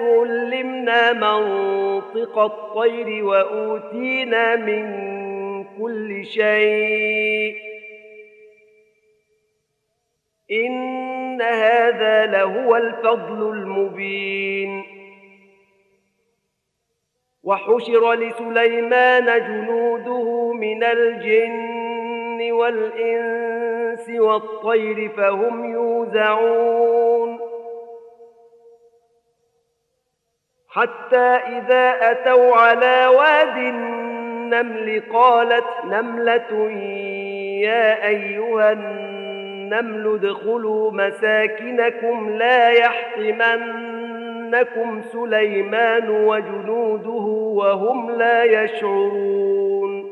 علمنا منطق الطير وأوتينا من كل شيء. إن هذا لهو الفضل المبين. وحشر لسليمان جنوده من الجن والإنس والطير فهم يوزعون. حتى إذا أتوا على واد النمل قالت نملة يا أيها النمل ادخلوا مساكنكم لا يحطمنكم سليمان وجنوده وهم لا يشعرون.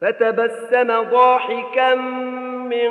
فتبسم ضاحكا من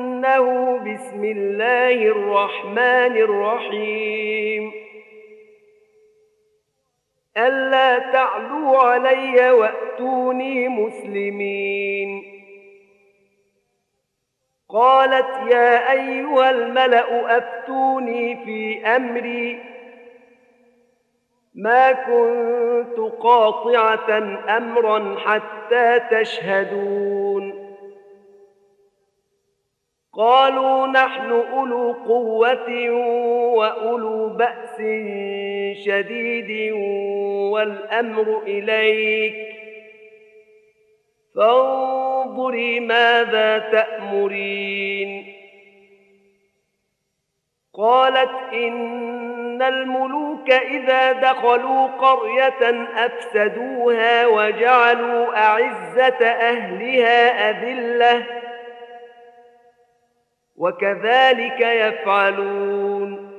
إنه بسم الله الرحمن الرحيم ألا تعلوا علي وأتوني مسلمين قالت يا أيها الملأ أفتوني في أمري ما كنت قاطعة أمرا حتى تشهدون قالوا نحن أولو قوة وأولو بأس شديد والأمر إليك. فانظري ماذا تأمرين. قالت إن الملوك إذا دخلوا قرية أفسدوها وجعلوا أعزة أهلها أذلة وكذلك يفعلون.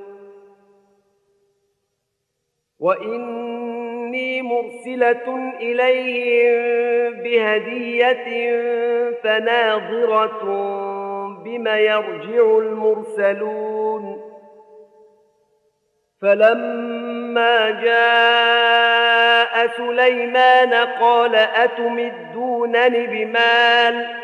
وإني مرسلة إليهم بهدية فناظرة بما يرجع المرسلون. فلما جاء سليمان قال أتمدونني بمال؟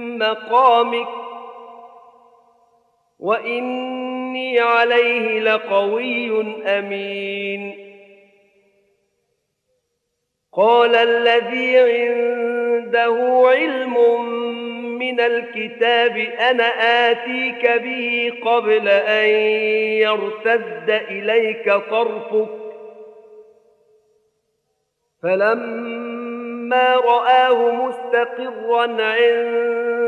مقامك. وإني عليه لقوي أمين. قال الذي عنده علم من الكتاب أنا آتيك به قبل أن يرتد إليك طرفك. فلما رآه مستقرا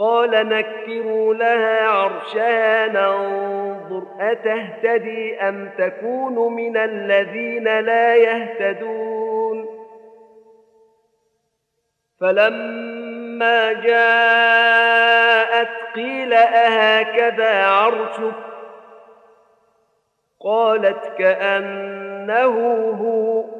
قال نكروا لها عرشها ننظر أتهتدي أم تكون من الذين لا يهتدون. فلما جاءت قيل أهكذا عرشك؟ قالت كأنه هو.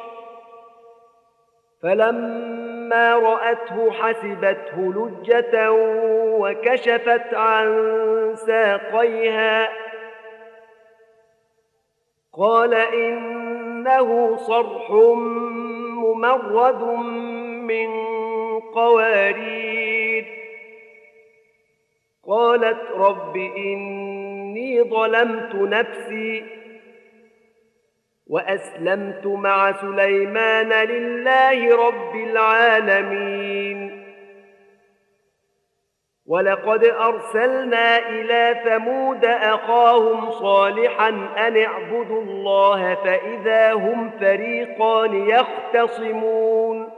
فلما رأته حسبته لجة وكشفت عن ساقيها. قال إنه صرح ممرد من قوارير. قالت رب إني ظلمت نفسي وأسلمت مع سليمان لله رب العالمين. ولقد أرسلنا إلى ثمود أخاهم صالحا أن اعبدوا الله فإذا هم فريقان يختصمون.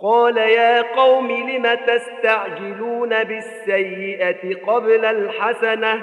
قال يا قوم لم تستعجلون بالسيئة قبل الحسنة؟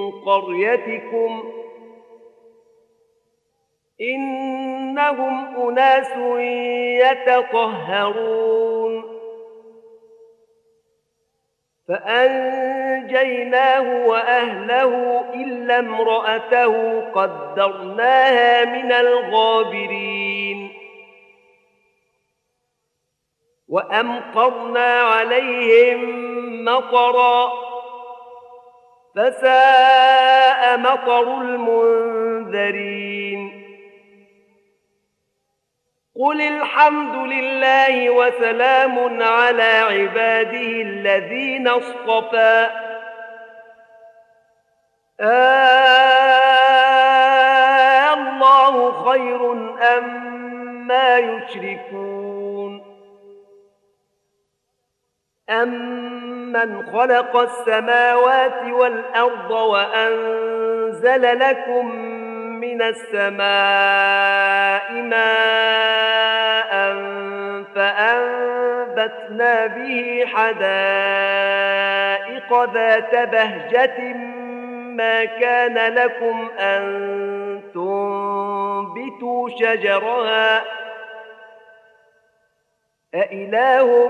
قريتكم إنهم أناس يتطهرون فأنجيناه وأهله إلا امرأته قدرناها من الغابرين وأمطرنا عليهم مطرًا فساء مطر المنذرين. قل الحمد لله وسلام على عباده الذين اصطفى. آه الله خير أم ما يشركون. أمن خلق السماوات والأرض وأنزل لكم من السماء ماء فأنبتنا به حدائق ذات بهجة ما كان لكم أن تنبتوا شجرها أإله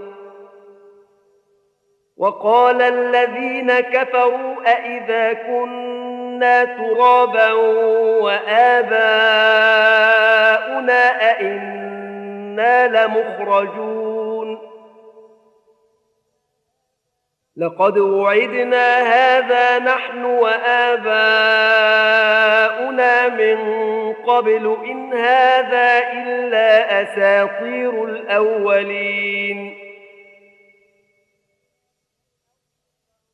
وقال الذين كفروا أإذا كنا ترابا وآباؤنا أئنا لمخرجون. لقد وعدنا هذا نحن وآباؤنا من قبل إن هذا إلا أساطير الأولين.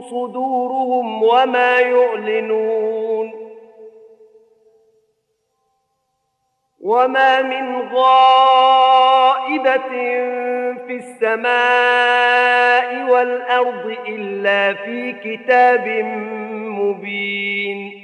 صدورهم وما يعلنون وما من غائبة في السماء والأرض إلا في كتاب مبين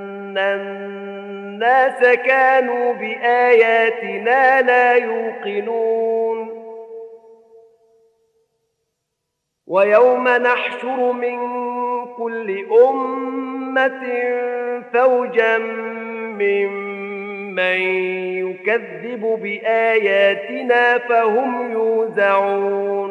أن الناس كانوا بآياتنا لا يوقنون. ويوم نحشر من كل أمة فوجا ممن يكذب بآياتنا فهم يوزعون.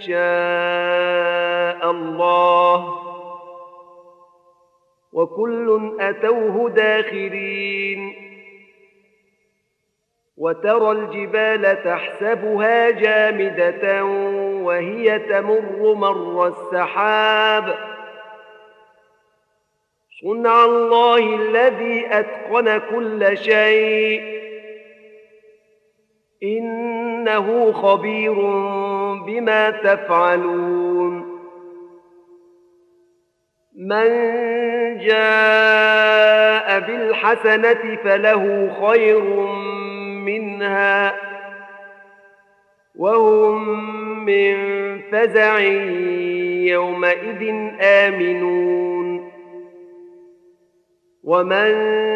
شاء الله وكل أتوه داخرين وترى الجبال تحسبها جامدة وهي تمر مر السحاب صنع الله الذي أتقن كل شيء إنه خبير بما تفعلون. من جاء بالحسنة فله خير منها وهم من فزع يومئذ آمنون. ومن